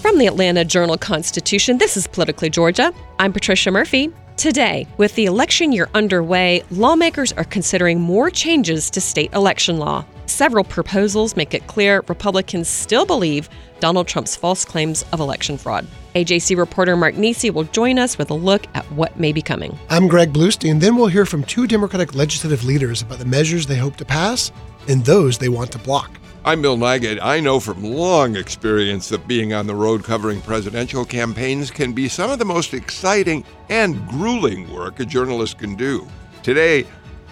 From the Atlanta Journal Constitution, this is Politically Georgia. I'm Patricia Murphy. Today, with the election year underway, lawmakers are considering more changes to state election law. Several proposals make it clear Republicans still believe Donald Trump's false claims of election fraud. AJC reporter Mark Niesse will join us with a look at what may be coming. I'm Greg Bluestein. Then we'll hear from two Democratic legislative leaders about the measures they hope to pass and those they want to block. I'm Bill Nigut. I know from long experience that being on the road covering presidential campaigns can be some of the most exciting and grueling work a journalist can do. Today,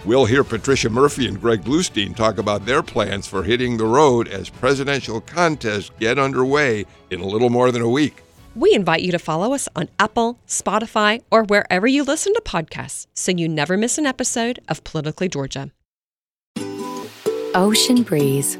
we'll hear Patricia Murphy and Greg Bluestein talk about their plans for hitting the road as presidential contests get underway in a little more than a week. We invite you to follow us on Apple, Spotify, or wherever you listen to podcasts so you never miss an episode of Politically Georgia. Ocean breeze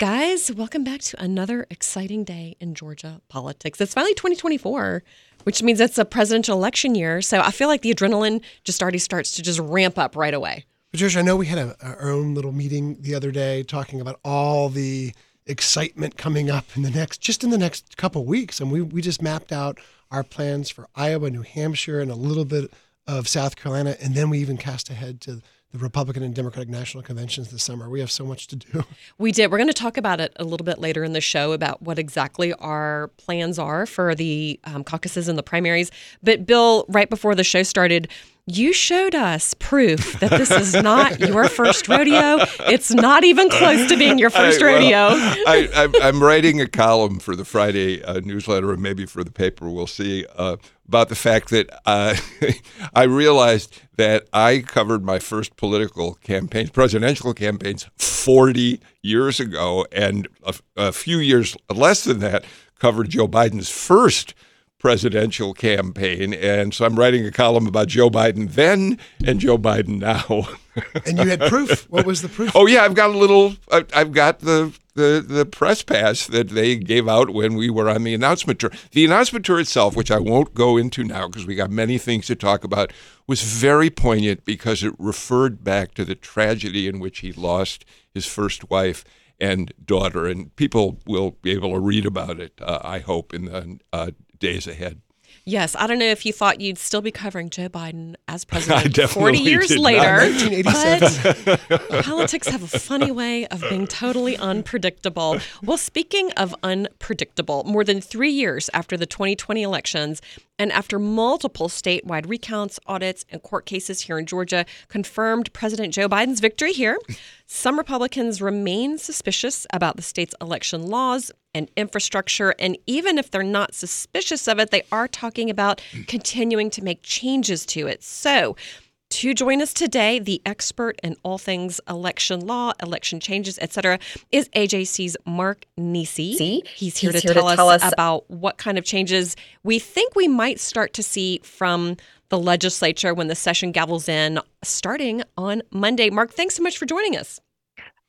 Guys, welcome back to another exciting day in Georgia politics. It's finally 2024, which means it's a presidential election year. So I feel like the adrenaline just already starts to just ramp up right away. Patricia, I know we had a, our own little meeting the other day talking about all the excitement coming up in the next, just in the next couple weeks. And we, we just mapped out our plans for Iowa, New Hampshire, and a little bit of South Carolina. And then we even cast ahead to the Republican and Democratic national conventions this summer. We have so much to do. We did. We're going to talk about it a little bit later in the show about what exactly our plans are for the um, caucuses and the primaries. But, Bill, right before the show started, you showed us proof that this is not your first rodeo. It's not even close to being your first I, rodeo. Well, I, am writing a column for the Friday uh, newsletter and maybe for the paper. We'll see uh, about the fact that uh, I realized that I covered my first political campaigns, presidential campaigns, 40 years ago, and a, a few years less than that covered Joe Biden's first presidential campaign. And so I'm writing a column about Joe Biden then and Joe Biden now. and you had proof. What was the proof? Oh yeah, I've got a little. I've got the the the press pass that they gave out when we were on the announcement tour. The announcement tour itself, which I won't go into now because we got many things to talk about, was very poignant because it referred back to the tragedy in which he lost his first wife and daughter, and people will be able to read about it. Uh, I hope in the uh, days ahead. Yes, I don't know if you thought you'd still be covering Joe Biden as president 40 years later. But politics have a funny way of being totally unpredictable. Well, speaking of unpredictable, more than three years after the 2020 elections, and after multiple statewide recounts, audits, and court cases here in Georgia confirmed President Joe Biden's victory here, some Republicans remain suspicious about the state's election laws and infrastructure. And even if they're not suspicious of it, they are talking about mm. continuing to make changes to it. So, to join us today, the expert in all things election law, election changes, etc., is AJC's Mark Niesse. See? He's here, He's to, here tell, to tell us, us about what kind of changes we think we might start to see from the legislature when the session gavels in starting on Monday. Mark, thanks so much for joining us.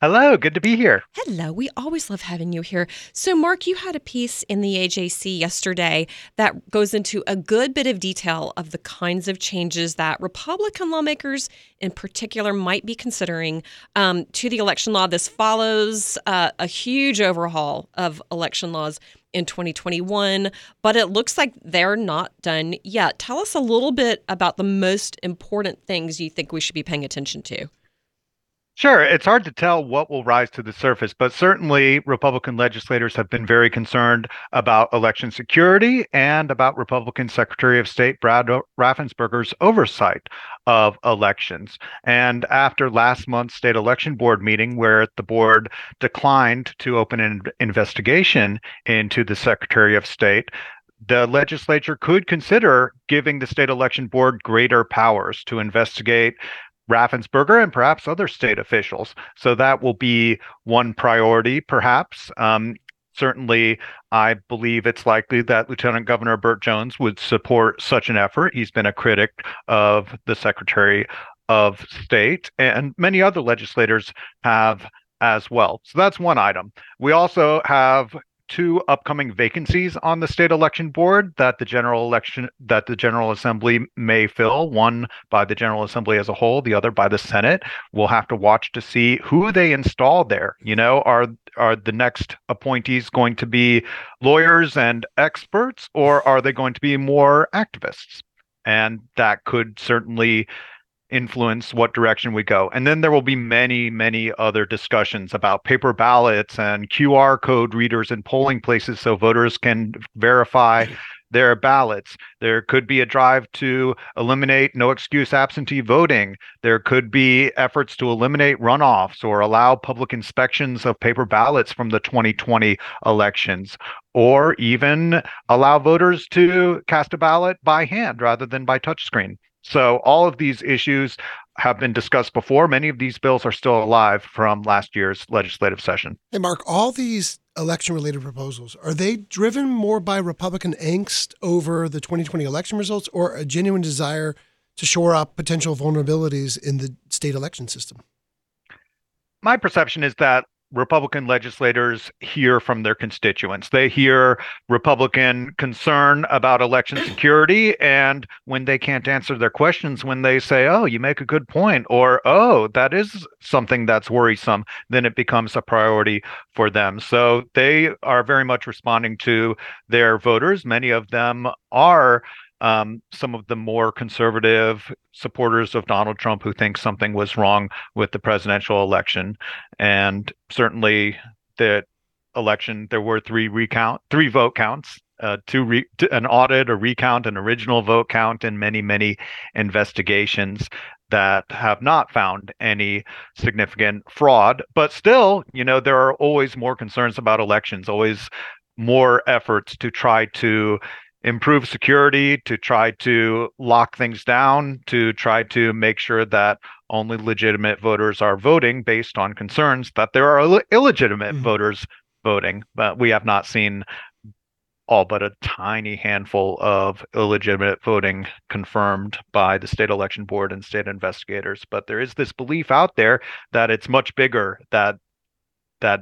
Hello, good to be here. Hello, we always love having you here. So, Mark, you had a piece in the AJC yesterday that goes into a good bit of detail of the kinds of changes that Republican lawmakers in particular might be considering um, to the election law. This follows uh, a huge overhaul of election laws in 2021, but it looks like they're not done yet. Tell us a little bit about the most important things you think we should be paying attention to. Sure. It's hard to tell what will rise to the surface, but certainly Republican legislators have been very concerned about election security and about Republican Secretary of State Brad Raffensperger's oversight of elections. And after last month's state election board meeting, where the board declined to open an investigation into the Secretary of State, the legislature could consider giving the state election board greater powers to investigate Raffensperger and perhaps other state officials. So that will be one priority, perhaps. Um, certainly, I believe it's likely that Lieutenant Governor Burt Jones would support such an effort. He's been a critic of the Secretary of State, and many other legislators have as well. So that's one item. We also have two upcoming vacancies on the state election board that the general election that the general assembly may fill one by the general assembly as a whole the other by the senate. We'll have to watch to see who they install there you know? Are are the next appointees going to be lawyers and experts or are they going to be more activists? And that could certainly influence what direction we go. And then there will be many, many other discussions about paper ballots and QR code readers in polling places so voters can verify their ballots. There could be a drive to eliminate no excuse absentee voting. There could be efforts to eliminate runoffs or allow public inspections of paper ballots from the 2020 elections, or even allow voters to cast a ballot by hand rather than by touchscreen. So all of these issues have been discussed before. Many of these bills are still alive from last year's legislative session. Hey, Mark, all these election related proposals, are they driven more by Republican angst over the 2020 election results or a genuine desire to shore up potential vulnerabilities in the state election system? My perception is that Republican legislators hear from their constituents. They hear Republican concern about election security. And when they can't answer their questions, when they say, oh, you make a good point, or oh, that is something that's worrisome, then it becomes a priority for them. So they are very much responding to their voters. Many of them are um, some of the more conservative supporters of Donald Trump who think something was wrong with the presidential election. And certainly the election, there were three recount, three vote counts. Uh, two re- an audit, a recount, an original vote count, and many, many investigations that have not found any significant fraud. But still, you know, there are always more concerns about elections, always more efforts to try to improve security, to try to lock things down, to try to make sure that only legitimate voters are voting based on concerns that there are Ill- illegitimate mm-hmm. voters voting. But we have not seen all but a tiny handful of illegitimate voting confirmed by the state election board and state investigators. But there is this belief out there that it's much bigger, that that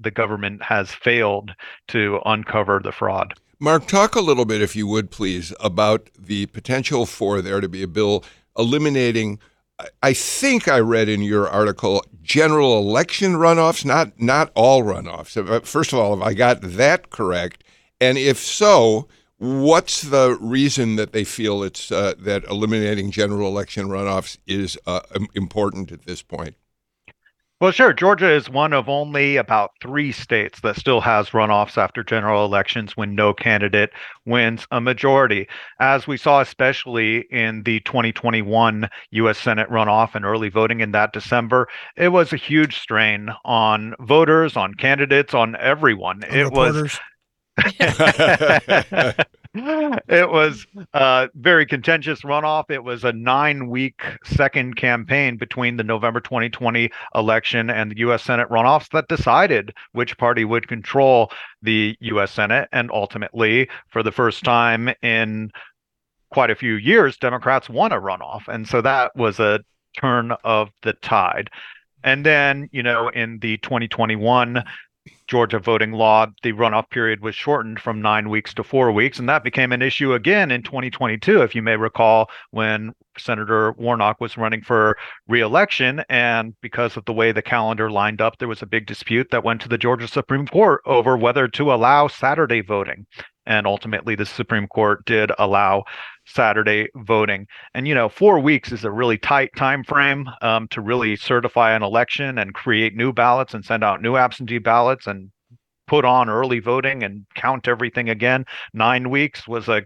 the government has failed to uncover the fraud. Mark, talk a little bit, if you would please, about the potential for there to be a bill eliminating. I think I read in your article general election runoffs, not not all runoffs. Uh, first of all, have I got that correct? And if so, what's the reason that they feel it's uh, that eliminating general election runoffs is uh, important at this point? Well, sure. Georgia is one of only about three states that still has runoffs after general elections when no candidate wins a majority. As we saw, especially in the 2021 U.S. Senate runoff and early voting in that December, it was a huge strain on voters, on candidates, on everyone. On it reporters. was. it was a very contentious runoff. It was a nine week second campaign between the November 2020 election and the U.S. Senate runoffs that decided which party would control the U.S. Senate. And ultimately, for the first time in quite a few years, Democrats won a runoff. And so that was a turn of the tide. And then, you know, in the 2021 Georgia voting law, the runoff period was shortened from nine weeks to four weeks. And that became an issue again in 2022, if you may recall, when Senator Warnock was running for reelection. And because of the way the calendar lined up, there was a big dispute that went to the Georgia Supreme Court over whether to allow Saturday voting. And ultimately, the Supreme Court did allow Saturday voting. And you know, four weeks is a really tight time frame um, to really certify an election and create new ballots and send out new absentee ballots and put on early voting and count everything again. Nine weeks was a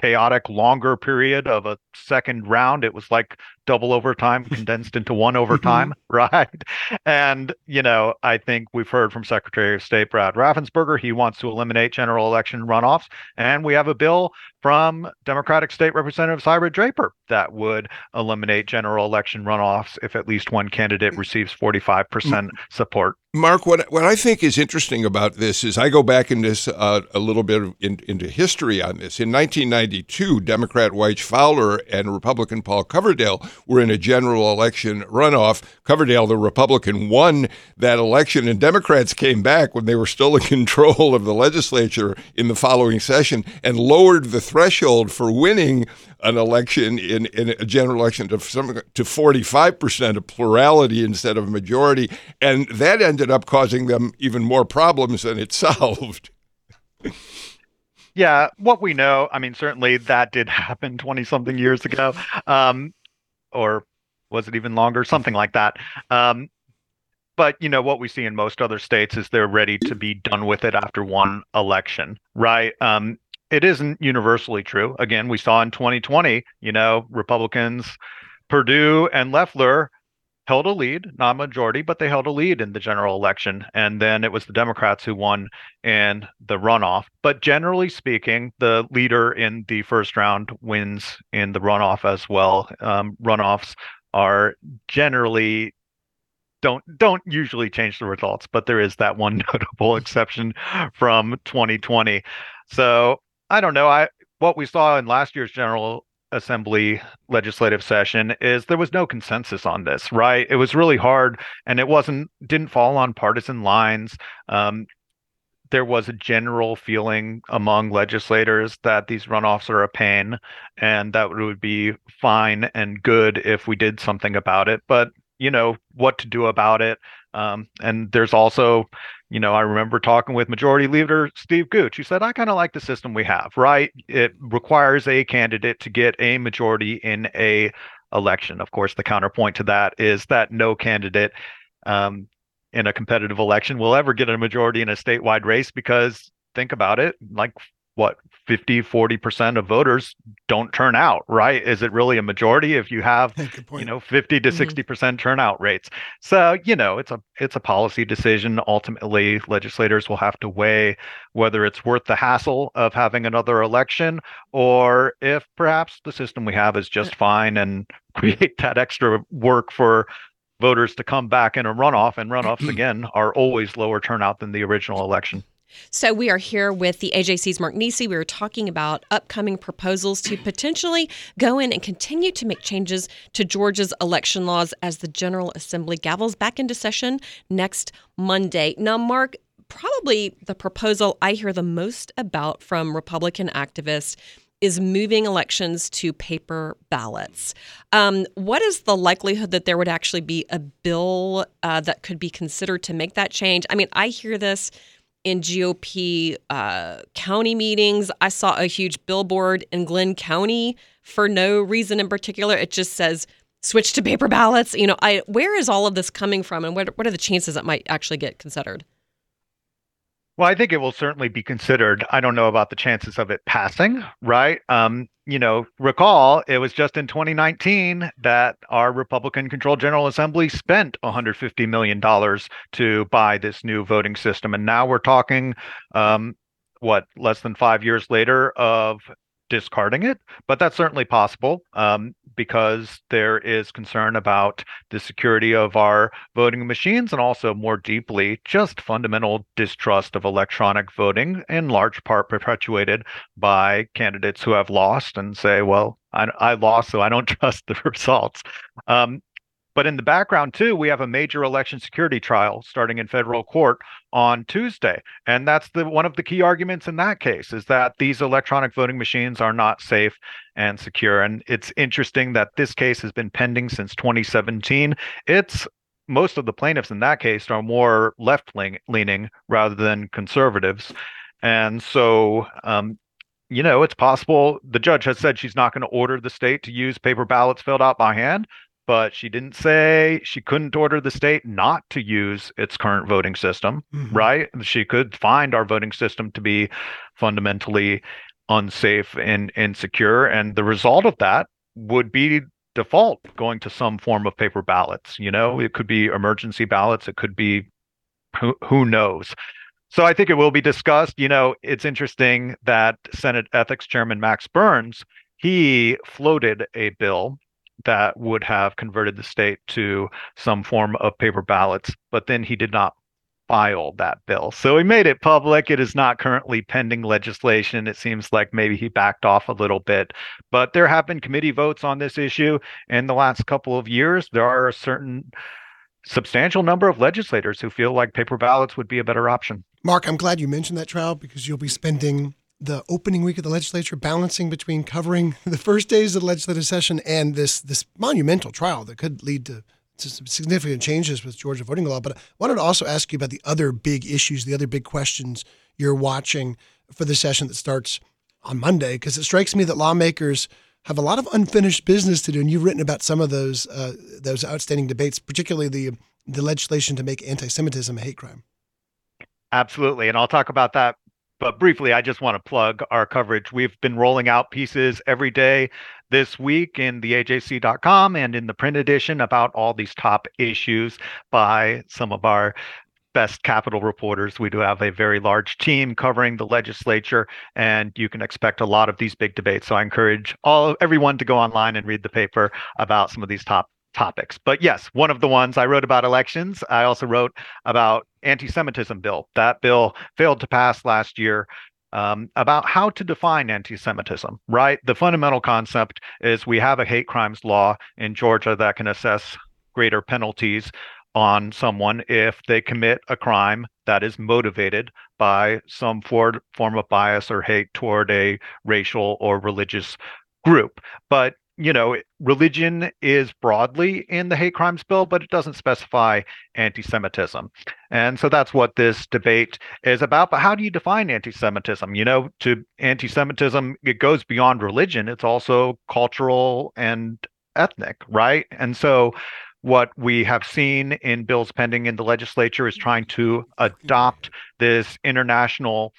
chaotic longer period of a second round. It was like double overtime condensed into one overtime, right? And, you know, I think we've heard from Secretary of State Brad Raffensperger, he wants to eliminate general election runoffs. And we have a bill from Democratic State Representative Cybert Draper that would eliminate general election runoffs if at least one candidate receives 45% support. Mark, what what I think is interesting about this is I go back in this uh, a little bit in, into history on this. In 1992, Democrat Wyche Fowler and Republican Paul Coverdell were in a general election runoff. Coverdell, the Republican, won that election, and Democrats came back when they were still in control of the legislature in the following session and lowered the threshold for winning an election in, in a general election to some, to 45% of plurality instead of majority. And that ended up causing them even more problems than it solved. yeah, what we know, I mean, certainly that did happen 20 something years ago. Um, or was it even longer? Something like that. Um, but you know what we see in most other states is they're ready to be done with it after one election, right? Um, it isn't universally true. Again, we saw in 2020, you know, Republicans, Perdue and Loeffler held a lead, not majority, but they held a lead in the general election. And then it was the Democrats who won in the runoff. But generally speaking, the leader in the first round wins in the runoff as well. Um, runoffs are generally don't don't usually change the results, but there is that one notable exception from 2020. So I don't know. I what we saw in last year's General Assembly legislative session is there was no consensus on this, right? It was really hard, and it wasn't didn't fall on partisan lines. Um, there was a general feeling among legislators that these runoffs are a pain, and that it would be fine and good if we did something about it. But you know what to do about it. Um, and there's also you know, I remember talking with Majority Leader Steve Gooch. He said, I kind of like the system we have, right? It requires a candidate to get a majority in a election. Of course, the counterpoint to that is that no candidate um, in a competitive election will ever get a majority in a statewide race because think about it, like what 50 40% of voters don't turn out right? Is it really a majority if you have you know 50 to 60% mm-hmm. turnout rates? So you know it's a it's a policy decision. Ultimately legislators will have to weigh whether it's worth the hassle of having another election or if perhaps the system we have is just fine and create that extra work for voters to come back in a runoff and runoffs again are always lower turnout than the original election so we are here with the AJC's Mark Niesse. We were talking about upcoming proposals to potentially go in and continue to make changes to Georgia's election laws as the General Assembly gavels back into session next Monday. Now, Mark, probably the proposal I hear the most about from Republican activists is moving elections to paper ballots. Um, what is the likelihood that there would actually be a bill uh, that could be considered to make that change? I mean, I hear this in GOP uh, county meetings. I saw a huge billboard in Glynn County for no reason in particular. It just says switch to paper ballots. You know, I where is all of this coming from, and what what are the chances it might actually get considered? Well, I think it will certainly be considered. I don't know about the chances of it passing, right? Um, you know, recall it was just in 2019 that our Republican controlled General Assembly spent $150 million to buy this new voting system. And now we're talking, um, what, less than five years later of discarding it, but that's certainly possible um, because there is concern about the security of our voting machines and also more deeply just fundamental distrust of electronic voting, in large part perpetuated by candidates who have lost and say, well, I, I lost, so I don't trust the results. Um, but in the background, too, we have a major election security trial starting in federal court on Tuesday. And that's the one of the key arguments in that case is that these electronic voting machines are not safe and secure. And it's interesting that this case has been pending since 2017. It's most of the plaintiffs in that case are more left leaning rather than conservatives. And so um, you know, it's possible the judge has said she's not going to order the state to use paper ballots filled out by hand, but she didn't say she couldn't order the state not to use its current voting system, mm-hmm. right? She could find our voting system to be fundamentally unsafe and insecure. And the result of that would be default going to some form of paper ballots. You know, it could be emergency ballots, it could be who, who knows. So I think it will be discussed. You know, it's interesting that Senate Ethics Chairman Max Burns he floated a bill that would have converted the state to some form of paper ballots, but then he did not file that bill. So he made it public. It is not currently pending legislation. It seems like maybe he backed off a little bit, but there have been committee votes on this issue in the last couple of years. There are a certain substantial number of legislators who feel like paper ballots would be a better option. Mark, I'm glad you mentioned that trial because you'll be spending the opening week of the legislature balancing between covering the first days of the legislative session and this this monumental trial that could lead to to some significant changes with Georgia voting law. But I wanted to also ask you about the other big issues, the other big questions you're watching for the session that starts on Monday, because it strikes me that lawmakers have a lot of unfinished business to do, and you've written about some of those uh, those outstanding debates, particularly the the legislation to make anti-Semitism a hate crime. Absolutely, and I'll talk about that but briefly, I just want to plug our coverage. We've been rolling out pieces every day this week in the AJC.com and in the print edition about all these top issues by some of our best Capitol reporters. We do have a very large team covering the legislature, and you can expect a lot of these big debates. So I encourage all everyone to go online and read the paper about some of these top topics. But yes, one of the ones I wrote about elections, I also wrote about anti-Semitism bill. That bill failed to pass last year. Um, about how to define anti-Semitism, right? The fundamental concept is we have a hate crimes law in Georgia that can assess greater penalties on someone if they commit a crime that is motivated by some form of bias or hate toward a racial or religious group. But you know, religion is broadly in the hate crimes bill, but it doesn't specify anti Semitism. And so that's what this debate is about. But how do you define anti Semitism? You know, to anti Semitism, it goes beyond religion, it's also cultural and ethnic, right? And so what we have seen in bills pending in the legislature is trying to adopt this international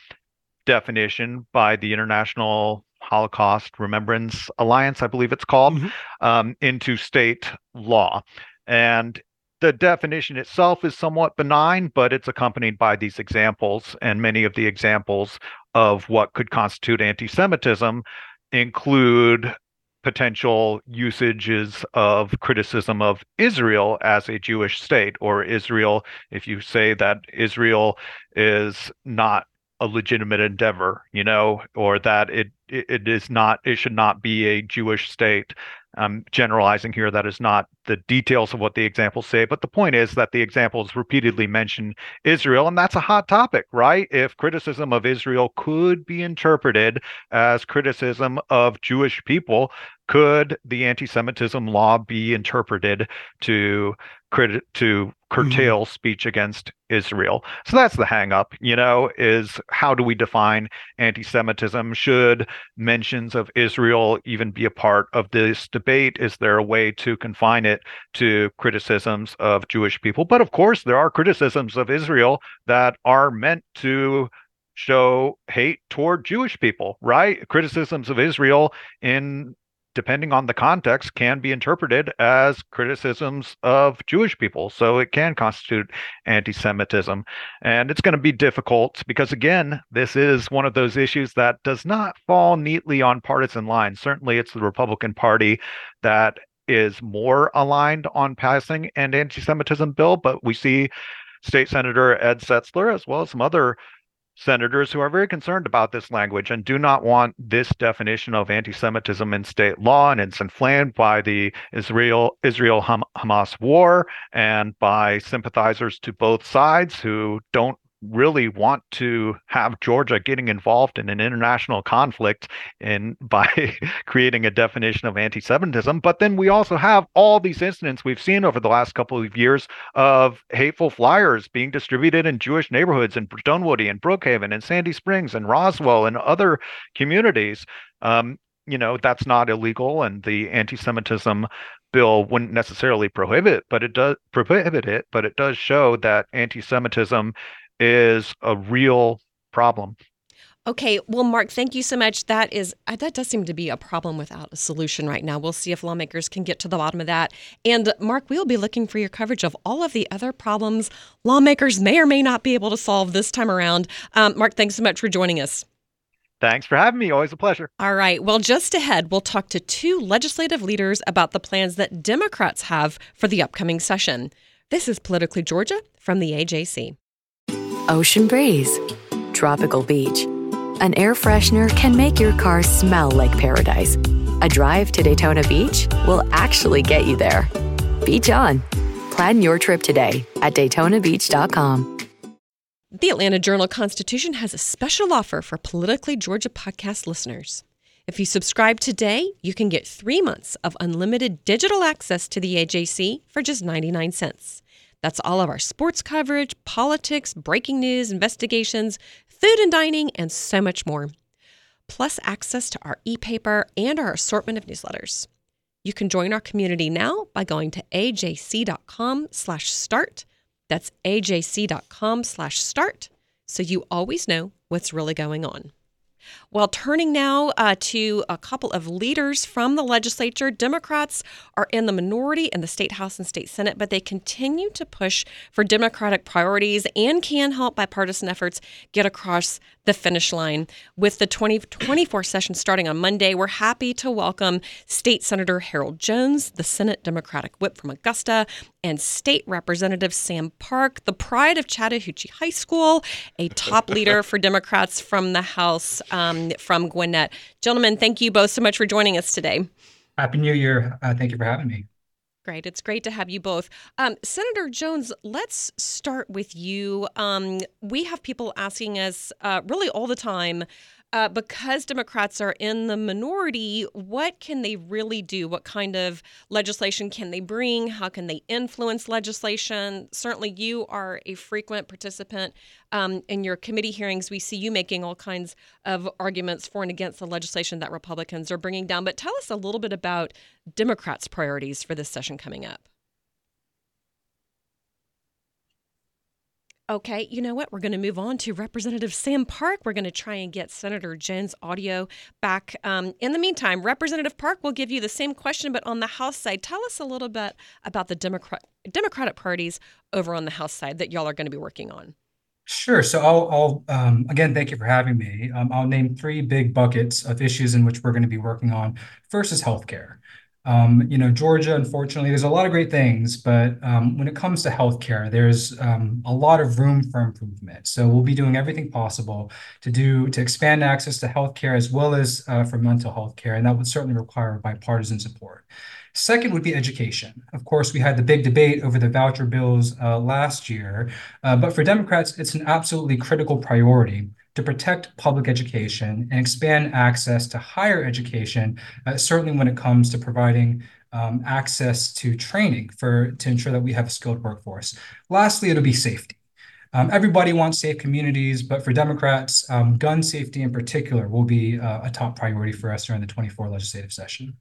definition by the International Holocaust Remembrance Alliance, I believe it's called, mm-hmm. um, into state law. And the definition itself is somewhat benign, but it's accompanied by these examples. And many of the examples of what could constitute anti Semitism include potential usages of criticism of Israel as a Jewish state, or Israel, if you say that Israel is not a legitimate endeavor, you know, or that it, it, is not, it should not be a Jewish state. I'm generalizing here. That is not the details of what the examples say, but the point is that the examples repeatedly mention Israel, and that's a hot topic, right? If criticism of Israel could be interpreted as criticism of Jewish people, could the anti-Semitism law be interpreted to credit to curtail mm-hmm. speech against Israel. So that's the hangup, you know, is how do we define anti-Semitism? Should mentions of Israel even be a part of this debate? Is there a way to confine it to criticisms of Jewish people? But of course, there are criticisms of Israel that are meant to show hate toward Jewish people, right? Criticisms of Israel in depending on the context, can be interpreted as criticisms of Jewish people. So it can constitute anti Semitism. And it's going to be difficult because, again, this is one of those issues that does not fall neatly on partisan lines. Certainly, it's the Republican Party that is more aligned on passing an anti Semitism bill, but we see State Senator Ed Setzler, as well as some other senators who are very concerned about this language and do not want this definition of anti-Semitism in state law, and it's inflamed by the Israel Israel Hamas war and by sympathizers to both sides who don't really want to have Georgia getting involved in an international conflict in by creating a definition of anti-Semitism. But then we also have all these incidents we've seen over the last couple of years of hateful flyers being distributed in Jewish neighborhoods in Dunwoody and Brookhaven and Sandy Springs and Roswell and other communities. Um, you know that's not illegal, and the anti-Semitism bill wouldn't necessarily prohibit, but it does prohibit it, but it does show that anti-Semitism is a real problem. Okay, well, Mark, thank you so much. That is uh, that does seem to be a problem without a solution right now. We'll see if lawmakers can get to the bottom of that. And Mark, we'll be looking for your coverage of all of the other problems lawmakers may or may not be able to solve this time around. Um, Mark, thanks so much for joining us. Thanks for having me. Always a pleasure. All right. Well, just ahead, we'll talk to two legislative leaders about the plans that Democrats have for the upcoming session. This is Politically Georgia from the AJC. Ocean breeze, tropical beach. An air freshener can make your car smell like paradise. A drive to Daytona Beach will actually get you there. Beach on. Plan your trip today at DaytonaBeach.com. The Atlanta Journal Constitution has a special offer for Politically Georgia podcast listeners. If you subscribe today, you can get three months of unlimited digital access to the AJC for just 99 cents. That's all of our sports coverage, politics, breaking news, investigations, food and dining, and so much more. Plus access to our e-paper and our assortment of newsletters. You can join our community now by going to ajc.com/start that's ajc.com slash start so you always know what's really going on. Well, turning now uh, to a couple of leaders from the legislature, Democrats are in the minority in the state house and state senate, but they continue to push for Democratic priorities and can help bipartisan efforts get across the finish line. With the 2024 session starting on Monday, we're happy to welcome State Senator Harold Jones, the Senate Democratic whip from Augusta, and State Representative Sam Park, the pride of Chattahoochee High School, a top leader for Democrats from the House um, from Gwinnett. Gentlemen, thank you both so much for joining us today. Happy New Year. Uh, thank you for having me. Great. It's great to have you both. Um, Senator Jones, let's start with you. Um, we have people asking us uh, really all the time uh, because Democrats are in the minority, what can they really do? What kind of legislation can they bring? How can they influence legislation? Certainly, you are a frequent participant um, in your committee hearings. We see you making all kinds of arguments for and against the legislation that Republicans are bringing down. But tell us a little bit about Democrats' priorities for this session coming up. Okay, you know what? We're going to move on to Representative Sam Park. We're going to try and get Senator Jen's audio back. Um, in the meantime, Representative Park will give you the same question, but on the House side. Tell us a little bit about the Democrat Democratic parties over on the House side that y'all are going to be working on. Sure. So I'll, I'll um, again thank you for having me. Um, I'll name three big buckets of issues in which we're going to be working on. First is healthcare. Um, you know, Georgia, unfortunately, there's a lot of great things, but um, when it comes to healthcare, there's um, a lot of room for improvement. So we'll be doing everything possible to do to expand access to healthcare as well as uh, for mental health care, and that would certainly require bipartisan support. Second would be education. Of course, we had the big debate over the voucher bills uh, last year, uh, but for Democrats, it's an absolutely critical priority to protect public education and expand access to higher education, uh, certainly when it comes to providing um, access to training for to ensure that we have a skilled workforce. Lastly, it'll be safety. Um, everybody wants safe communities, but for Democrats, um, gun safety in particular will be uh, a top priority for us during the 24 legislative session.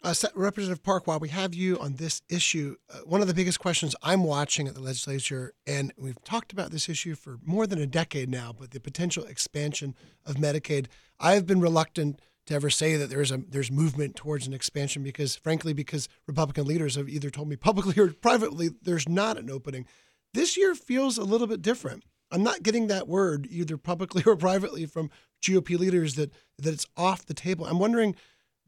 Uh, Representative Park, while we have you on this issue, uh, one of the biggest questions I'm watching at the legislature, and we've talked about this issue for more than a decade now, but the potential expansion of Medicaid. I've been reluctant to ever say that there's a there's movement towards an expansion because, frankly, because Republican leaders have either told me publicly or privately there's not an opening. This year feels a little bit different. I'm not getting that word either publicly or privately from GOP leaders that that it's off the table. I'm wondering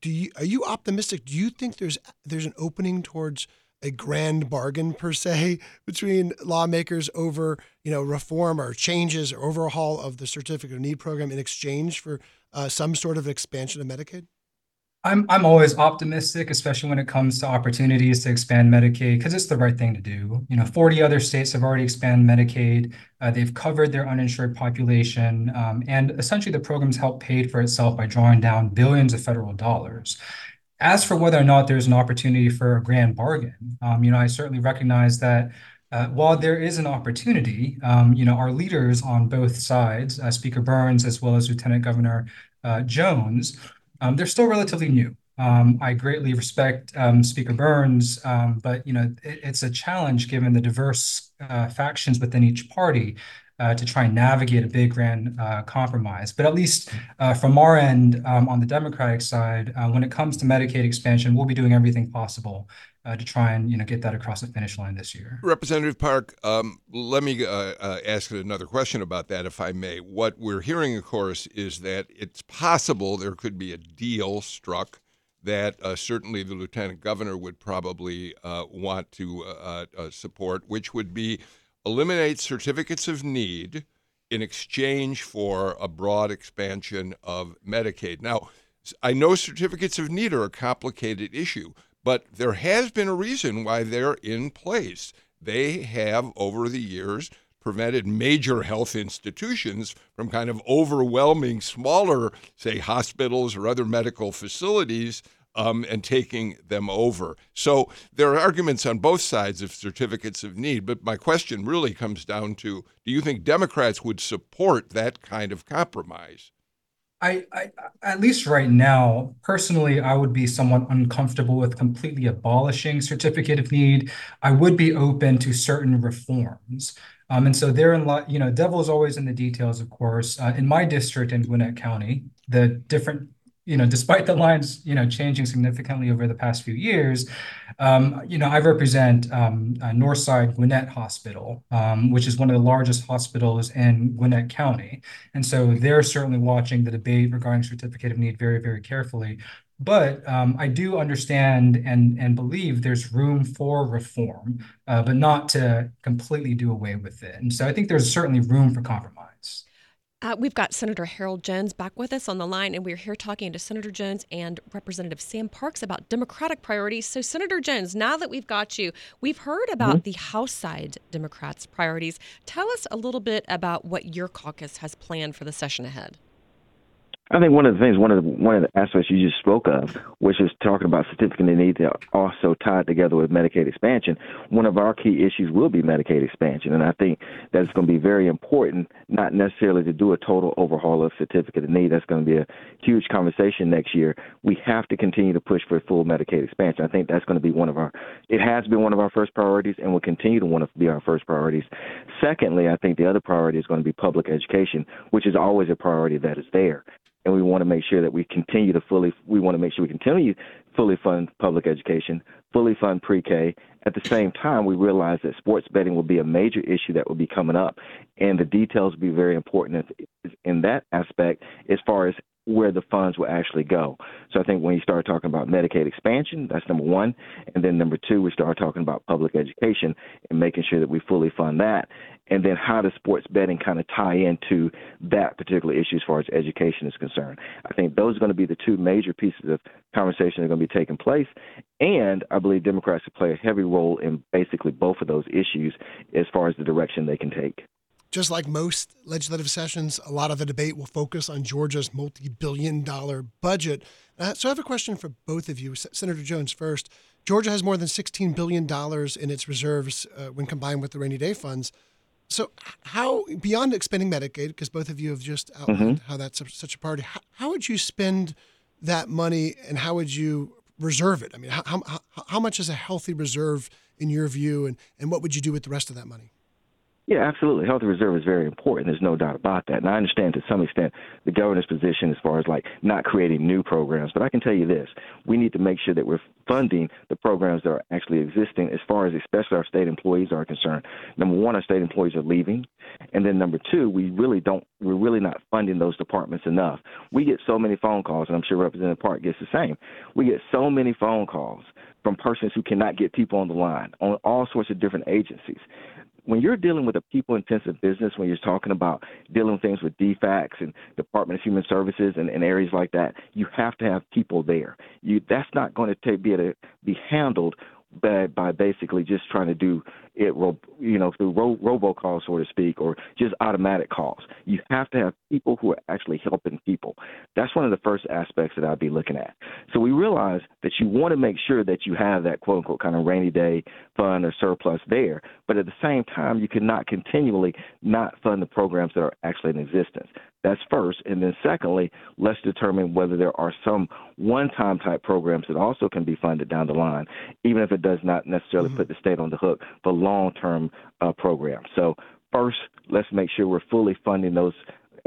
do you are you optimistic? Do you think there's there's an opening towards a grand bargain per se between lawmakers over you know reform or changes or overhaul of the certificate of need program in exchange for uh, some sort of expansion of Medicaid? I'm I'm always optimistic, especially when it comes to opportunities to expand Medicaid, because it's the right thing to do. You know, 40 other states have already expanded Medicaid. Uh, they've covered their uninsured population, um, and essentially the program's helped pay for itself by drawing down billions of federal dollars. As for whether or not there's an opportunity for a grand bargain, um, you know, I certainly recognize that uh, while there is an opportunity, um, you know, our leaders on both sides, uh, Speaker Burns as well as Lieutenant Governor uh, Jones, they're still relatively new. Um, I greatly respect um, Speaker Burns, um, but you know it, it's a challenge given the diverse uh, factions within each party uh, to try and navigate a big grand uh, compromise. But at least from our end, um, on the Democratic side, when it comes to Medicaid expansion, we'll be doing everything possible uh, to try and you know get that across the finish line this year. Representative Park, um, let me ask another question about that, if I may. What we're hearing, of course, is that it's possible there could be a deal struck that uh, certainly the lieutenant governor would probably uh, want to uh, support, which would be eliminate certificates of need in exchange for a broad expansion of Medicaid. Now, I know certificates of need are a complicated issue, but there has been a reason why they're in place. They have, over the years, prevented major health institutions from kind of overwhelming smaller, say, hospitals or other medical facilities um, and taking them over. So there are arguments on both sides of certificates of need, but my question really comes down to do you think Democrats would support that kind of compromise? I, I, at least right now, personally, I would be somewhat uncomfortable with completely abolishing certificate of need. I would be open to certain reforms. Um, and so therein, you know, devil is always in the details, of course. Uh, in my district in Gwinnett County, the different you know, despite the lines, you know, changing significantly over the past few years, um, you know, I represent um, uh, Northside Gwinnett Hospital, um, which is one of the largest hospitals in Gwinnett County. And so they're certainly watching the debate regarding certificate of need very, very carefully. But um, I do understand and, and believe there's room for reform, uh, but not to completely do away with it. And so I think there's certainly room for compromise. Uh, we've got Senator Harold Jones back with us on the line, and we're here talking to Senator Jones and Representative Sam Parks about Democratic priorities. So, Senator Jones, now that we've got you, we've heard about mm-hmm. the House side Democrats' priorities. Tell us a little bit about what your caucus has planned for the session ahead. I think one of the things, one of the one of the aspects you just spoke of, which is talking about certificate of need, that also tied together with Medicaid expansion. One of our key issues will be Medicaid expansion, and I think that's going to be very important. Not necessarily to do a total overhaul of certificate of need. That's going to be a huge conversation next year. We have to continue to push for full Medicaid expansion. I think that's going to be one of our. It has been one of our first priorities, and will continue to want to be our first priorities. Secondly, I think the other priority is going to be public education, which is always a priority that is there and we want to make sure that we continue to fully we want to make sure we continue fully fund public education, fully fund pre-K. At the same time, we realize that sports betting will be a major issue that will be coming up, and the details will be very important in that aspect as far as where the funds will actually go. So I think when you start talking about Medicaid expansion, that's number one. And then number two, we start talking about public education and making sure that we fully fund that. And then how does sports betting kind of tie into that particular issue as far as education is concerned? I think those are going to be the two major pieces of conversation that are going to be taking place. And I believe Democrats will play a heavy role in basically both of those issues as far as the direction they can take. Just like most legislative sessions, a lot of the debate will focus on Georgia's multi billion dollar budget. Uh, so I have a question for both of you. S- Senator Jones first. Georgia has more than $16 billion in its reserves uh, when combined with the rainy day funds. So, how, beyond expending Medicaid, because both of you have just outlined mm-hmm. how that's a, such a priority, how, how, would you spend that money and how would you reserve it? I mean, how, how, how much is a healthy reserve in your view, and, and what would you do with the rest of that money? Yeah, absolutely. Health reserve is very important. There's no doubt about that. And I understand to some extent the governor's position as far as like not creating new programs. But I can tell you this we need to make sure that we're funding the programs that are actually existing as far as especially our state employees are concerned. Number one, our state employees are leaving. And then number two, we really don't, we're really not funding those departments enough. We get so many phone calls, and I'm sure Representative Park gets the same. We get so many phone calls from persons who cannot get people on the line on all sorts of different agencies when you're dealing with a people intensive business, when you're talking about dealing with things with DFACS and Department of Human Services and, and areas like that, you have to have people there. You that's not going to be able to be handled by, by basically just trying to do it, you know, through ro- robocalls, so to speak, or just automatic calls. You have to have people who are actually helping people. That's one of the first aspects that I'd be looking at. So we realize that you want to make sure that you have that quote unquote kind of rainy day fund or surplus there, but at the same time, you cannot continually not fund the programs that are actually in existence. That's first. And then secondly, let's determine whether there are some one time type programs that also can be funded down the line, even if it does not necessarily mm-hmm. put the state on the hook for long term uh, programs. So first, let's make sure we're fully funding those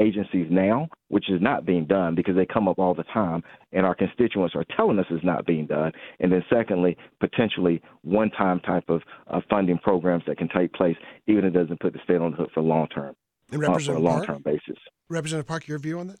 agencies now, which is not being done because they come up all the time and our constituents are telling us it's not being done. And then secondly, potentially one-time type of uh, funding programs that can take place, even if it doesn't put the state on the hook for long term, uh, for a long-term basis. Representative Park, your view on that?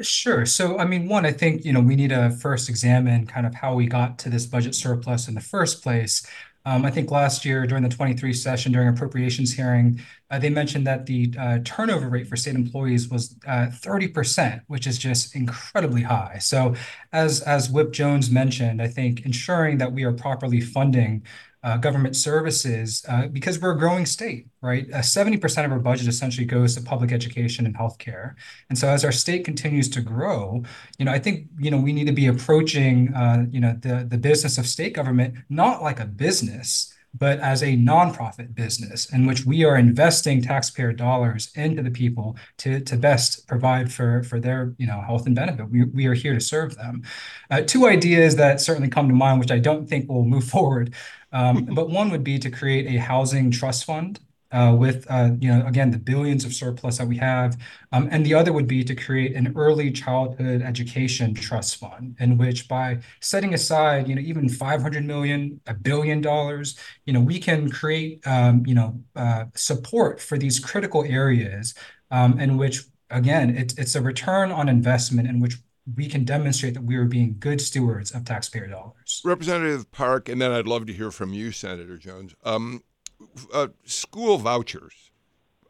Sure. So, I mean, one, I think, you know, we need to first examine kind of how we got to this budget surplus in the first place. Um, I think last year during the 23 session, during appropriations hearing, uh, they mentioned that the uh, turnover rate for state employees was uh, 30%, which is just incredibly high. So, as as Whip Jones mentioned, I think ensuring that we are properly funding uh, government services uh, because we're a growing state, right? Uh, 70% of our budget essentially goes to public education and healthcare. And so as our state continues to grow, you know, I think, you know, we need to be approaching, uh, you know, the, the business of state government not like a business, but as a nonprofit business in which we are investing taxpayer dollars into the people to, to best provide for, for their you know health and benefit. We, we are here to serve them. Uh, two ideas that certainly come to mind, which I don't think will move forward, um, but one would be to create a housing trust fund uh, with, uh, you know, again, the billions of surplus that we have. Um, and the other would be to create an early childhood education trust fund in which by setting aside, you know, even 500 million, a billion dollars, you know, we can create, um, you know, uh, support for these critical areas um, in which, again, it's, it's a return on investment in which we can demonstrate that we are being good stewards of taxpayer dollars. Representative Park, and then I'd love to hear from you, Senator Jones. Um, uh, school vouchers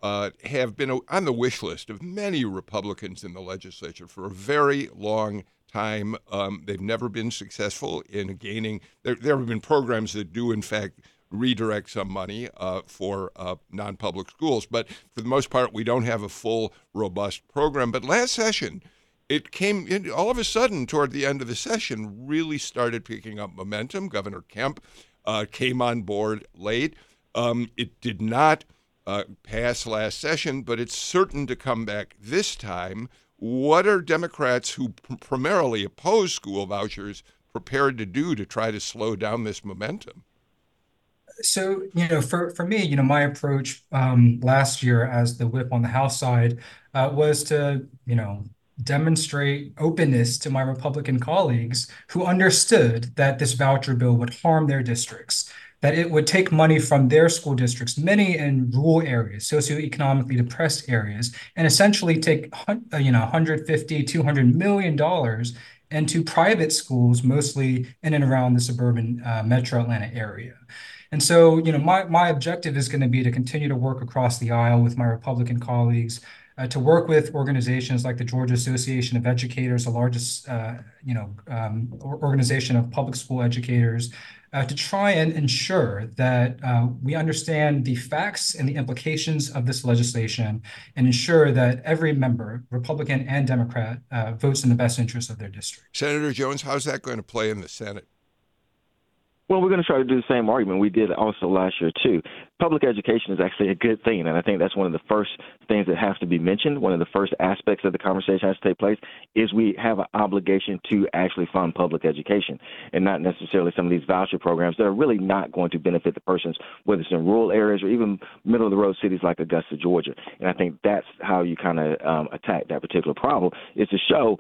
uh, have been on the wish list of many Republicans in the legislature for a very long time. Um, they've never been successful in gaining. There, there, have been programs that do, in fact, redirect some money uh, for uh, non public schools. But for the most part, we don't have a full, robust program. But last session, it came in, all of a sudden toward the end of the session, really started picking up momentum. Governor Kemp uh, came on board late. Um, it did not uh, pass last session, but it's certain to come back this time. What are Democrats who pr- primarily oppose school vouchers prepared to do to try to slow down this momentum? So, you know, for, for me, you know, my approach um, last year as the whip on the House side uh, was to, you know, demonstrate openness to my Republican colleagues who understood that this voucher bill would harm their districts, that it would take money from their school districts, many in rural areas, socioeconomically depressed areas, and essentially take uh, you know 150, 200 million dollars into private schools, mostly in and around the suburban uh, metro Atlanta area. And so, you know, my, my objective is going to be to continue to work across the aisle with my Republican colleagues uh, to work with organizations like the Georgia Association of Educators, the largest, uh, you know, um, organization of public school educators, uh, to try and ensure that uh, we understand the facts and the implications of this legislation and ensure that every member, Republican and Democrat, uh, votes in the best interest of their district. Senator Jones, how's that going to play in the Senate? Well, we're going to try to do the same argument we did also last year too. Public education is actually a good thing, and I think that's one of the first things that has to be mentioned. One of the first aspects of the conversation has to take place is we have an obligation to actually fund public education, and not necessarily some of these voucher programs that are really not going to benefit the persons, whether it's in rural areas or even middle of the road cities like Augusta, Georgia. And I think that's how you kind of um, attack that particular problem is to show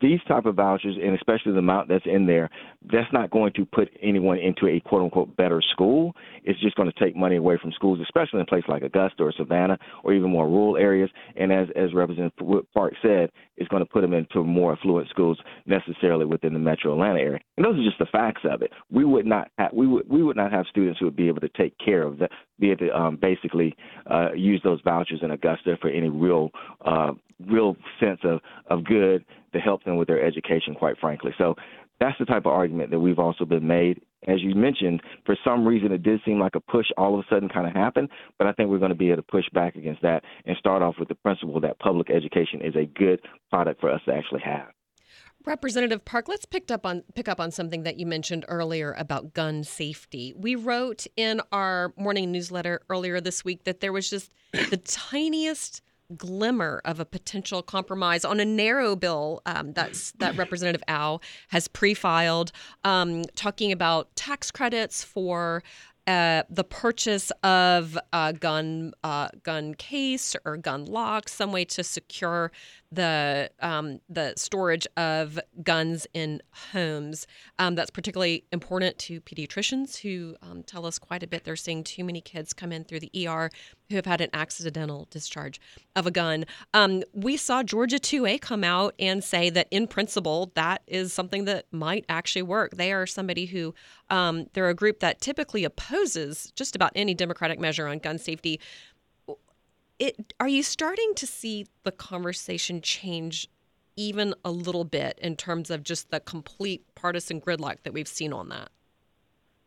these type of vouchers and especially the amount that's in there that's not going to put anyone into a quote unquote better school. It's just going to take money away from schools especially in a place like augusta or savannah or even more rural areas. And as as representative park said it's going to put them into more affluent schools necessarily within the metro atlanta area. And those are just the facts of it. We would not have we would we would not have students who would be able to take care of that be able to um, basically uh, use those vouchers in augusta for any real uh, real sense of of good to help them with their education, quite frankly. So that's the type of argument that we've also been made. As you mentioned, for some reason it did seem like a push all of a sudden kind of happened, but I think we're going to be able to push back against that and start off with the principle that public education is a good product for us to actually have. Representative Park, let's pick up on pick up on something that you mentioned earlier about gun safety. We wrote in our morning newsletter earlier this week that there was just the tiniest glimmer of a potential compromise on a narrow bill um, that's that Representative Au has pre-filed, um, talking about tax credits for uh, the purchase of a gun uh, gun case or gun lock, some way to secure the um, the storage of guns in homes. Um, that's particularly important to pediatricians who um, tell us quite a bit. They're seeing too many kids come in through the ER who have had an accidental discharge of a gun. Um, we saw Georgia 2A come out and say that in principle that is something that might actually work. They are somebody who um, they're a group that typically opposes just about any Democratic measure on gun safety it are you starting to see the conversation change even a little bit in terms of just the complete partisan gridlock that we've seen on that?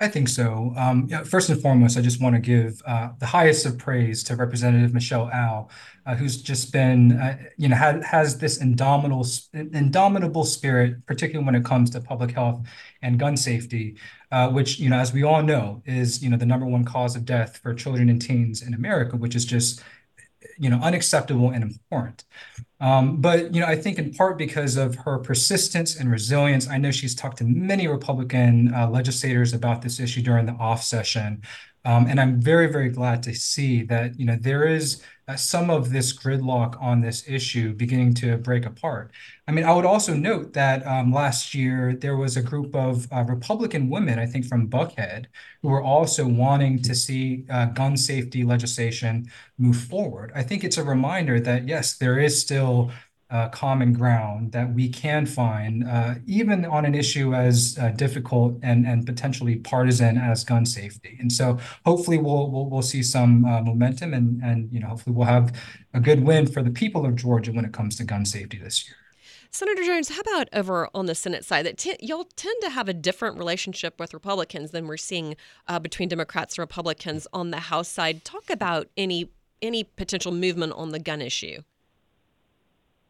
I think so. Um, yeah, first and foremost, I just want to give uh, the highest of praise to Representative Michelle Au, uh, who's just been, uh, you know, had, has this indomitable, indomitable spirit, particularly when it comes to public health and gun safety, uh, which, you know, as we all know, is, you know, the number one cause of death for children and teens in America, which is just you know unacceptable and important um, but you know i think in part because of her persistence and resilience i know she's talked to many republican uh, legislators about this issue during the off session. Um, and i'm very very glad to see that you know there is some of this gridlock on this issue beginning to break apart. I mean, I would also note that um, last year there was a group of uh, Republican women, I think from Buckhead, who were also wanting to see uh, gun safety legislation move forward. I think it's a reminder that, yes, there is still uh, common ground that we can find, uh, even on an issue as uh, difficult and, and potentially partisan as gun safety. And so, hopefully, we'll we'll, we'll see some uh, momentum, and and you know, hopefully, we'll have a good win for the people of Georgia when it comes to gun safety this year. Senator Jones, how about over on the Senate side? That t- y'all tend to have a different relationship with Republicans than we're seeing uh, between Democrats and Republicans on the House side. Talk about any any potential movement on the gun issue.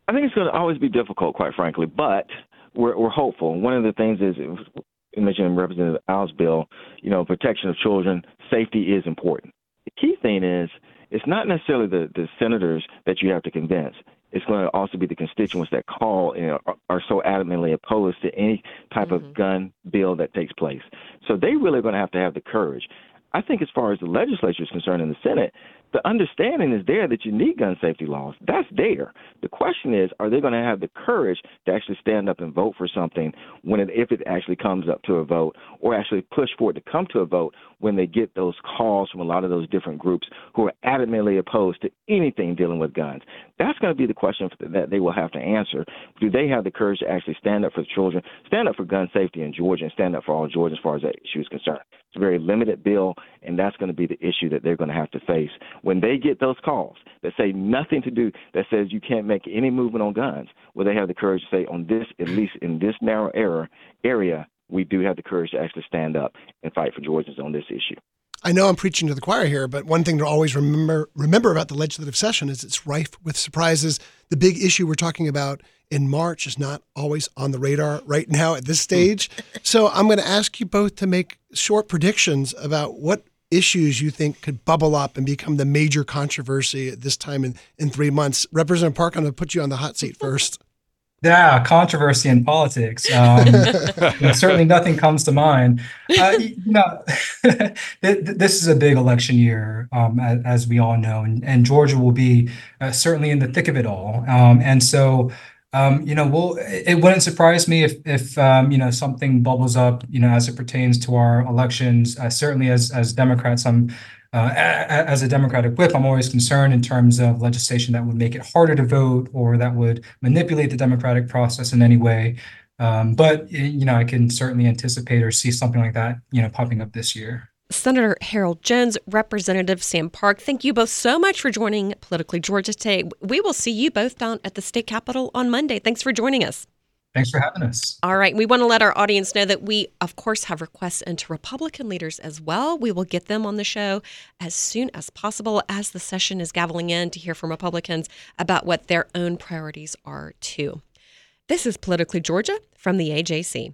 I think it's going to always be difficult, quite frankly, but we're, we're hopeful. One of the things is, you mentioned Representative Au's bill, you know, protection of children, safety is important. The key thing is, it's not necessarily the, the senators that you have to convince. It's going to also be the constituents that call and are, are so adamantly opposed to any type mm-hmm. of gun bill that takes place. So they really are going to have to have the courage. I think as far as the legislature is concerned in the Senate, the understanding is there that you need gun safety laws. That's there. The question is, are they going to have the courage to actually stand up and vote for something when it, if it actually comes up to a vote, or actually push for it to come to a vote when they get those calls from a lot of those different groups who are adamantly opposed to anything dealing with guns? That's going to be the question that they will have to answer. Do they have the courage to actually stand up for the children, stand up for gun safety in Georgia, and stand up for all Georgians as far as that issue is concerned? It's a very limited bill, and that's going to be the issue that they're going to have to face when they get those calls that say nothing to do, that says you can't make any movement on guns. Will they have the courage to say, on this, at least in this narrow era, area, we do have the courage to actually stand up and fight for Georgians on this issue? I know I'm preaching to the choir here, but one thing to always remember remember about the legislative session is it's rife with surprises. The big issue we're talking about in March is not always on the radar right now at this stage. so I'm going to ask you both to make short predictions about what issues you think could bubble up and become the major controversy at this time in, in three months. Representative Park, I'm going to put you on the hot seat first. Yeah, controversy in politics. Um, certainly, nothing comes to mind. Uh, you know, this is a big election year, um, as, as, we all know, and, and Georgia will be uh, certainly in the thick of it all. Um, and so, um, you know, we'll, it wouldn't surprise me if, if um, you know, something bubbles up, you know, as it pertains to our elections. Uh, certainly, as as Democrats, I'm uh, as a Democratic whip, I'm always concerned in terms of legislation that would make it harder to vote or that would manipulate the democratic process in any way. Um, but you know, I can certainly anticipate or see something like that, you know, popping up this year. Senator Harold Jones, Representative Sam Park, thank you both so much for joining Politically Georgia today. We will see you both down at the state capitol on Monday. Thanks for joining us. Thanks for having us. All right. We want to let our audience know that we, of course, have requests into Republican leaders as well. We will get them on the show as soon as possible as the session is gaveling in to hear from Republicans about what their own priorities are, too. This is Politically Georgia from the AJC.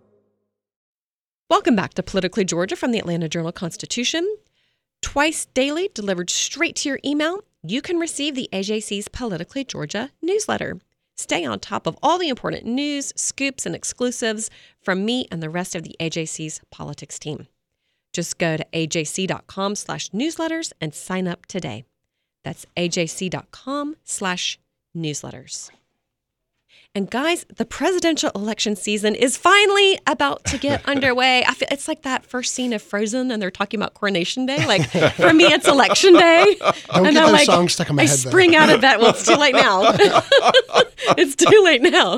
Welcome back to Politically Georgia from the Atlanta Journal Constitution. Twice daily, delivered straight to your email, you can receive the AJC's Politically Georgia newsletter. Stay on top of all the important news, scoops, and exclusives from me and the rest of the AJC's politics team. Just go to ajc.com slash newsletters and sign up today. That's ajc.com slash newsletters. And guys, the presidential election season is finally about to get underway. I feel it's like that first scene of Frozen, and they're talking about Coronation Day. Like for me, it's Election Day. Don't and get I'm those like, songs stuck in my I head, spring out of bed. Well, it's too late now. it's too late now.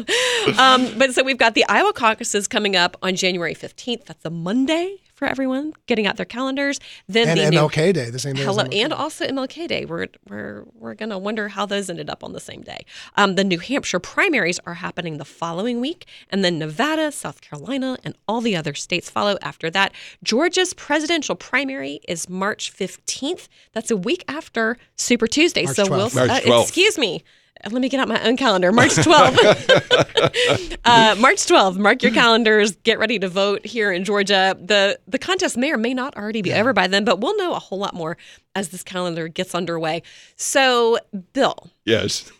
Um, but so we've got the Iowa caucuses coming up on January 15th. That's a Monday for everyone getting out their calendars. Then And the new- MLK Day, the same day. as Hello, MLK. and also MLK Day. We're we're we're gonna wonder how those ended up on the same day. Um, the New Hampshire primaries are happening the following week, and then Nevada, South Carolina, and all the other states follow after that. Georgia's presidential primary is March fifteenth. That's a week after Super Tuesday. March so we'll 12th. Uh, excuse me. Uh, Let me get out my own calendar. March 12th. uh, March 12th. Mark your calendars. Get ready to vote here in Georgia. The the contest may or may not already be over by then, but we'll know a whole lot more as this calendar gets underway. So, Bill, Yes.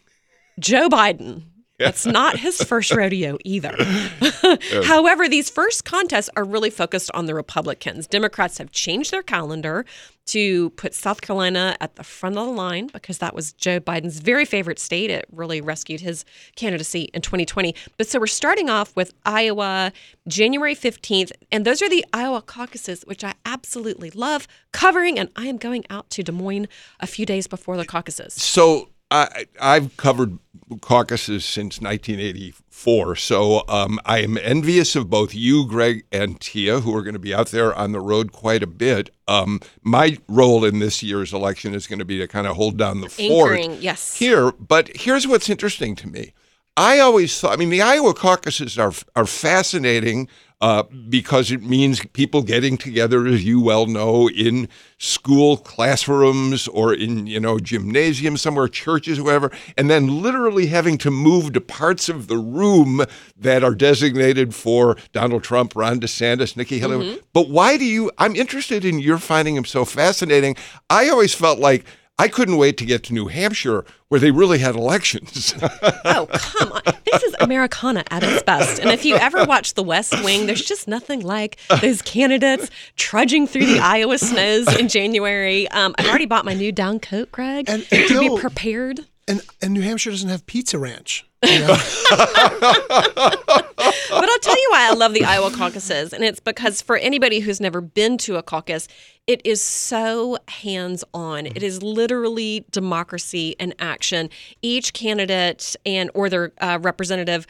Joe Biden. That's not his first rodeo either. However, these first contests are really focused on the Republicans. Democrats have changed their calendar to put South Carolina at the front of the line because that was Joe Biden's very favorite state. It really rescued his candidacy in 2020. But so we're starting off with Iowa, January 15th. And those are the Iowa caucuses, which I absolutely love covering. And I am going out to Des Moines a few days before the caucuses. So I, I've covered caucuses since 1984. So um, I am envious of both you, Greg, and Tia, who are going to be out there on the road quite a bit. Um, my role in this year's election is going to be to kind of hold down the fort Anchoring, yes. here. But here's what's interesting to me. I always thought, I mean, the Iowa caucuses are are fascinating uh, because it means people getting together, as you well know, in school classrooms or in you know gymnasiums somewhere, churches, whatever, and then literally having to move to parts of the room that are designated for Donald Trump, Ron DeSantis, Nikki Haley. But why do you? I'm interested in your finding him so fascinating. I always felt like. I couldn't wait to get to New Hampshire where they really had elections. Oh, come on. This is Americana at its best. And if you ever watch The West Wing, there's just nothing like those candidates trudging through the Iowa snows in January. Um, I've already bought my new down coat, Greg, And- to and be prepared. And, and New Hampshire doesn't have Pizza Ranch. you know? But I'll tell you why I love the Iowa caucuses. And it's because for anybody who's never been to a caucus, it is so hands on. It is literally democracy in action. Each candidate and or their uh, representative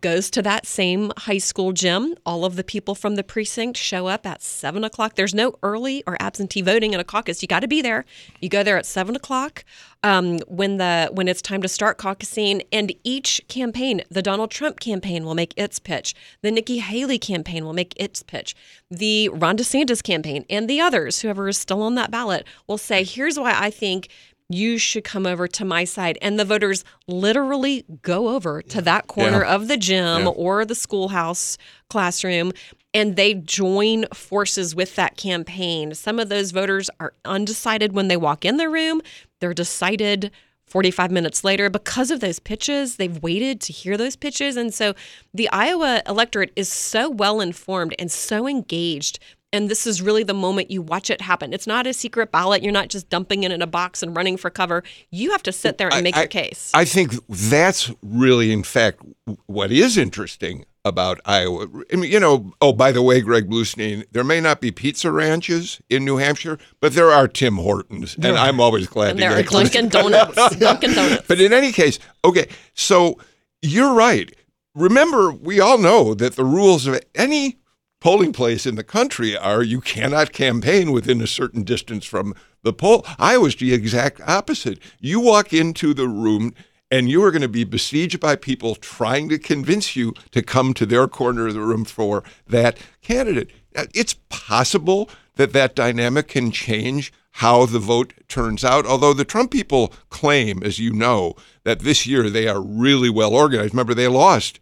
goes to that same high school gym. All of the people from the precinct show up at seven o'clock. There's no early or absentee voting in a caucus. You got to be there. You go there at seven o'clock um, when the when it's time to start caucusing. And each campaign, the Donald Trump campaign will make its pitch. The Nikki Haley campaign will make its pitch. The Ron DeSantis campaign and the others, whoever is still on that ballot, will say, "Here's why I think." You should come over to my side. And the voters literally go over to that corner Yeah. of the gym Yeah. or the schoolhouse classroom and they join forces with that campaign. Some of those voters are undecided when they walk in the room, they're decided 45 minutes later because of those pitches. They've waited to hear those pitches. And so the Iowa electorate is so well informed and so engaged. And this is really the moment you watch it happen. It's not a secret ballot. You're not just dumping it in a box and running for cover. You have to sit there and make I, your case. I think that's really, in fact, what is interesting about Iowa. I mean, you know, oh, by the way, Greg Bluestein, there may not be pizza ranches in New Hampshire, but there are Tim Hortons, and I'm always glad and to there are get close to Dunkin' Donuts. Dunkin' Donuts. But in any case, okay, so you're right. Remember, we all know that the rules of any polling place in the country are you cannot campaign within a certain distance from the poll. Iowa's the exact opposite. You walk into the room and you are going to be besieged by people trying to convince you to come to their corner of the room for that candidate. It's possible that that dynamic can change how the vote turns out. Although the Trump people claim, as you know, that this year they are really well organized. Remember, they lost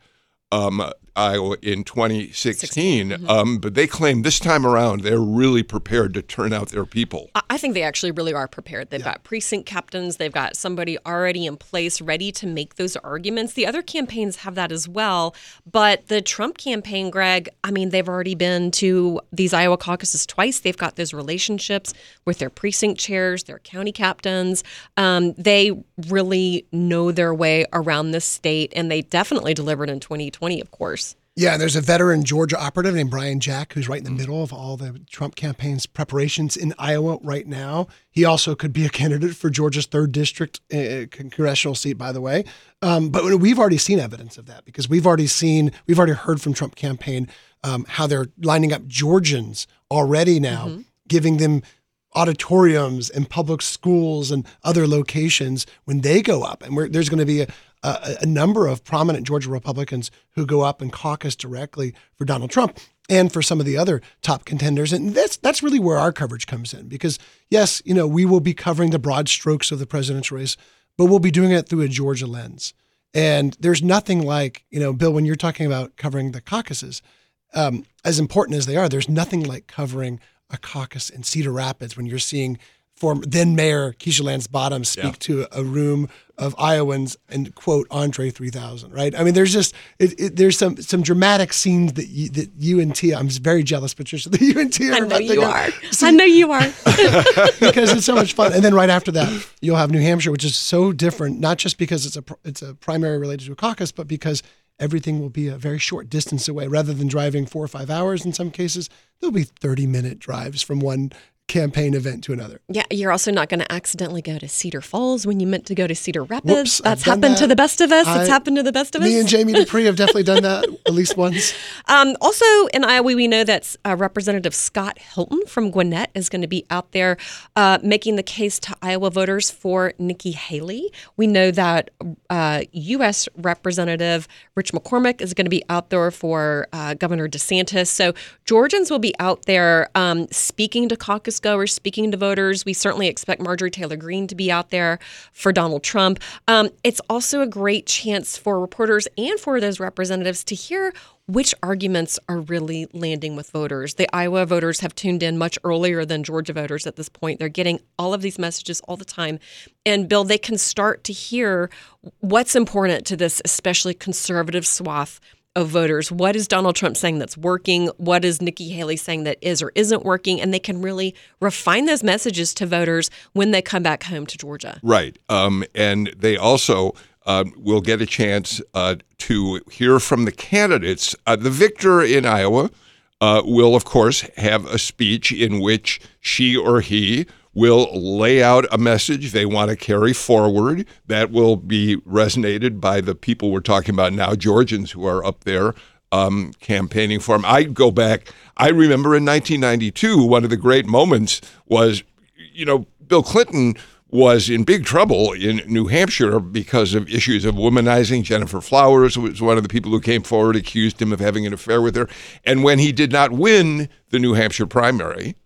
um, Iowa in 2016. Mm-hmm. Um, but they claim this time around they're really prepared to turn out their people. I think they actually really are prepared. They've yeah. got precinct captains, they've got somebody already in place ready to make those arguments. The other campaigns have that as well. But the Trump campaign, Greg, I mean, they've already been to these Iowa caucuses twice. They've got those relationships with their precinct chairs, their county captains. Um, they really know their way around this state, and they definitely delivered in 2020, of course. Yeah, and there's a veteran Georgia operative named Brian Jack who's right in the middle of all the Trump campaign's preparations in Iowa right now. He also could be a candidate for Georgia's third district uh, congressional seat, by the way. Um, but we've already seen evidence of that because we've already seen, we've already heard from Trump campaign um, how they're lining up Georgians already now, mm-hmm. giving them auditoriums and public schools and other locations when they go up. And there's going to be a, a, a number of prominent Georgia Republicans who go up and caucus directly for Donald Trump and for some of the other top contenders. And that's that's really where our coverage comes in because yes, you know, we will be covering the broad strokes of the presidential race, but we'll be doing it through a Georgia lens. And there's nothing like, you know, Bill, when you're talking about covering the caucuses, um, as important as they are, there's nothing like covering a caucus in Cedar Rapids when you're seeing former then Mayor Keisha Lance Bottoms speak yeah. to a room of Iowans and quote Andre 3000, right? I mean, there's just it, it, there's some some dramatic scenes that you, that you and Tia. I'm very jealous, Patricia. That you and Tia. I know you are. See, I know you are. because it's so much fun. And then right after that, you'll have New Hampshire, which is so different, not just because it's a it's a primary related to a caucus, but because everything will be a very short distance away. Rather than driving four or five hours in some cases, there'll be 30 minute drives from one campaign event to another. Yeah, you're also not going to accidentally go to Cedar Falls when you meant to go to Cedar Rapids. Whoops, That's happened that. to the best of us. I, it's happened to the best of me us. Me and Jamie Dupree have definitely done that at least once. Um, also in Iowa, we know that uh, Representative Scott Hilton from Gwinnett is going to be out there uh, making the case to Iowa voters for Nikki Haley. We know that uh, U.S. Representative Rich McCormick is going to be out there for uh, Governor DeSantis. So Georgians will be out there um, speaking to caucus goers, speaking to voters. We certainly expect Marjorie Taylor Greene to be out there for Donald Trump. Um, it's also a great chance for reporters and for those representatives to hear which arguments are really landing with voters. The Iowa voters have tuned in much earlier than Georgia voters at this point. They're getting all of these messages all the time. And Bill, they can start to hear what's important to this, especially conservative swath of voters. What is Donald Trump saying that's working? What is Nikki Haley saying that is or isn't working? And they can really refine those messages to voters when they come back home to Georgia. Right. Um, and they also uh, will get a chance uh, to hear from the candidates. Uh, the victor in Iowa uh, will, of course, have a speech in which she or he will lay out a message they want to carry forward that will be resonated by the people we're talking about now, Georgians who are up there um, campaigning for him. I go back, I remember in 1992, one of the great moments was, you know, Bill Clinton was in big trouble in New Hampshire because of issues of womanizing. Gennifer Flowers was one of the people who came forward, accused him of having an affair with her. And when he did not win the New Hampshire primary,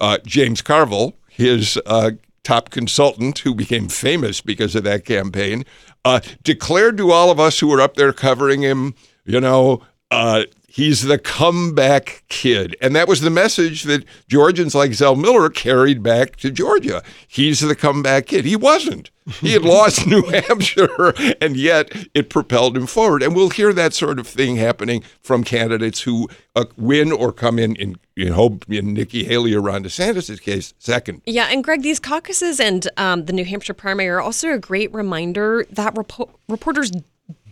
uh, James Carville, his uh, top consultant, who became famous because of that campaign, uh, declared to all of us who were up there covering him, you know, uh, he's the comeback kid. And that was the message that Georgians like Zell Miller carried back to Georgia. He's the comeback kid. He wasn't. He had lost New Hampshire, and yet it propelled him forward. And we'll hear that sort of thing happening from candidates who uh, win or come in, in, in hope in Nikki Haley or Ron DeSantis' case, second. Yeah, and Greg, these caucuses and um, the New Hampshire primary are also a great reminder that repo- reporters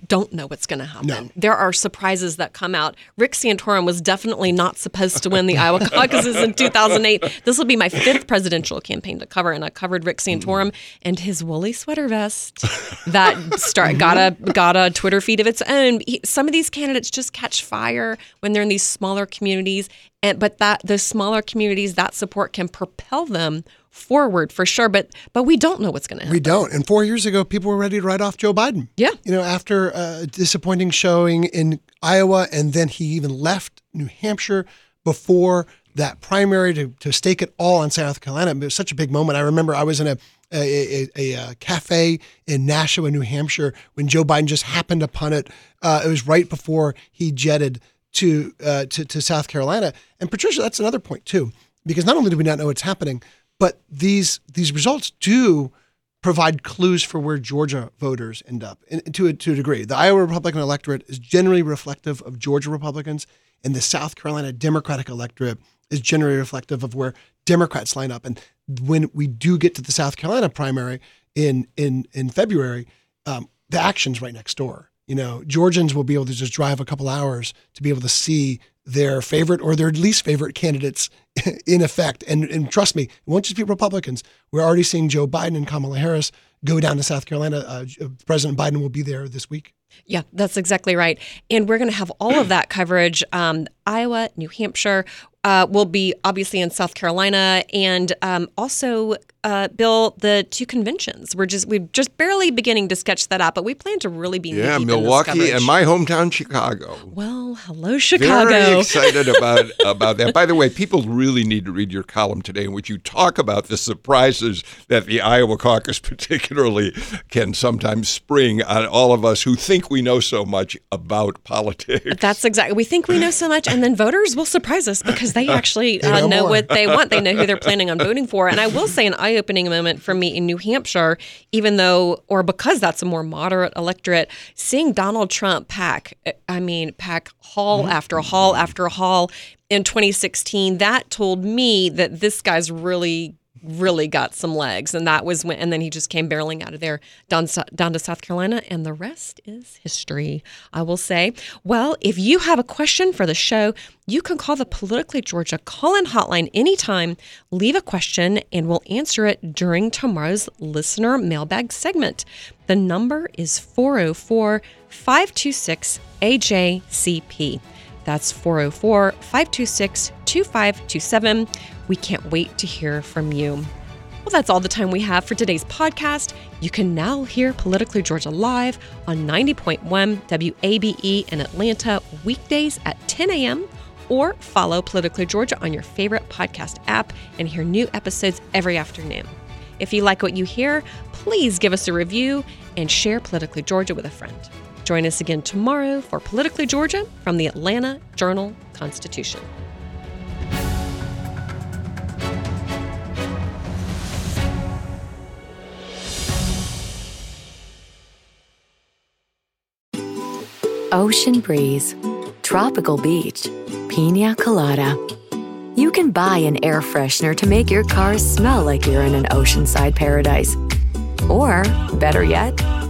don't know what's going to happen. No. There are surprises that come out. Rick Santorum was definitely not supposed to win the Iowa caucuses in 2008. This will be my fifth presidential campaign to cover, and I covered Rick Santorum and his woolly sweater vest that start got a got a Twitter feed of its own. He, some of these candidates just catch fire when they're in these smaller communities, and but that the smaller communities that support can propel them forward for sure. But but we don't know what's going to happen. We don't. And four years ago, people were ready to write off Joe Biden. Yeah. You know, after a disappointing showing in Iowa, and then he even left New Hampshire before that primary to, to stake it all on South Carolina. It was such a big moment. I remember I was in a a, a, a, cafe in Nashua, New Hampshire, when Joe Biden just happened upon it. Uh, it was right before he jetted to, uh, to to South Carolina. And Patricia, that's another point too, because not only do we not know what's happening, but these these results do provide clues for where Georgia voters end up in, to, a, to a degree. The Iowa Republican electorate is generally reflective of Georgia Republicans, and the South Carolina Democratic electorate is generally reflective of where Democrats line up. And when we do get to the South Carolina primary in in in February, um, the action's right next door. You know, Georgians will be able to just drive a couple hours to be able to see their favorite or their least favorite candidates in effect. And, and trust me, it won't just be Republicans. We're already seeing Joe Biden and Kamala Harris go down to South Carolina. Uh, President Biden will be there this week. Yeah, that's exactly right. And we're going to have all of that coverage um, Iowa, New Hampshire. Uh, will be obviously in South Carolina, and um, also uh, Bill, the two conventions. We're just we're just barely beginning to sketch that out, but we plan to really be yeah, Milwaukee and my hometown Chicago. Well, hello Chicago. Very excited about about that. By the way, people really need to read your column today in which you talk about the surprises that the Iowa caucus, particularly, can sometimes spring on all of us who think we know so much about politics. That's exactly. We think we know so much, and then voters will surprise us because they actually uh, know, know what they want. They know who they're planning on voting for. And I will say, an eye opening moment for me in New Hampshire, even though, or because that's a more moderate electorate, seeing Donald Trump pack, I mean, pack hall mm-hmm. after hall after hall in 2016, that told me that this guy's really really got some legs. And that was when, and then he just came barreling out of there down, down to South Carolina. And the rest is history, I will say. Well, if you have a question for the show, you can call the Politically Georgia call in hotline anytime, leave a question, and we'll answer it during tomorrow's listener mailbag segment. The number is 404 526 AJCP. That's 404 526 2527. We can't wait to hear from you. Well, that's all the time we have for today's podcast. You can now hear Politically Georgia live on 90.1 WABE in Atlanta weekdays at 10 a.m. or follow Politically Georgia on your favorite podcast app and hear new episodes every afternoon. If you like what you hear, please give us a review and share Politically Georgia with a friend. Join us again tomorrow for Politically Georgia from the Atlanta Journal Constitution. Ocean breeze, tropical beach, pina colada. You can buy an air freshener to make your car smell like you're in an oceanside paradise. Or, better yet,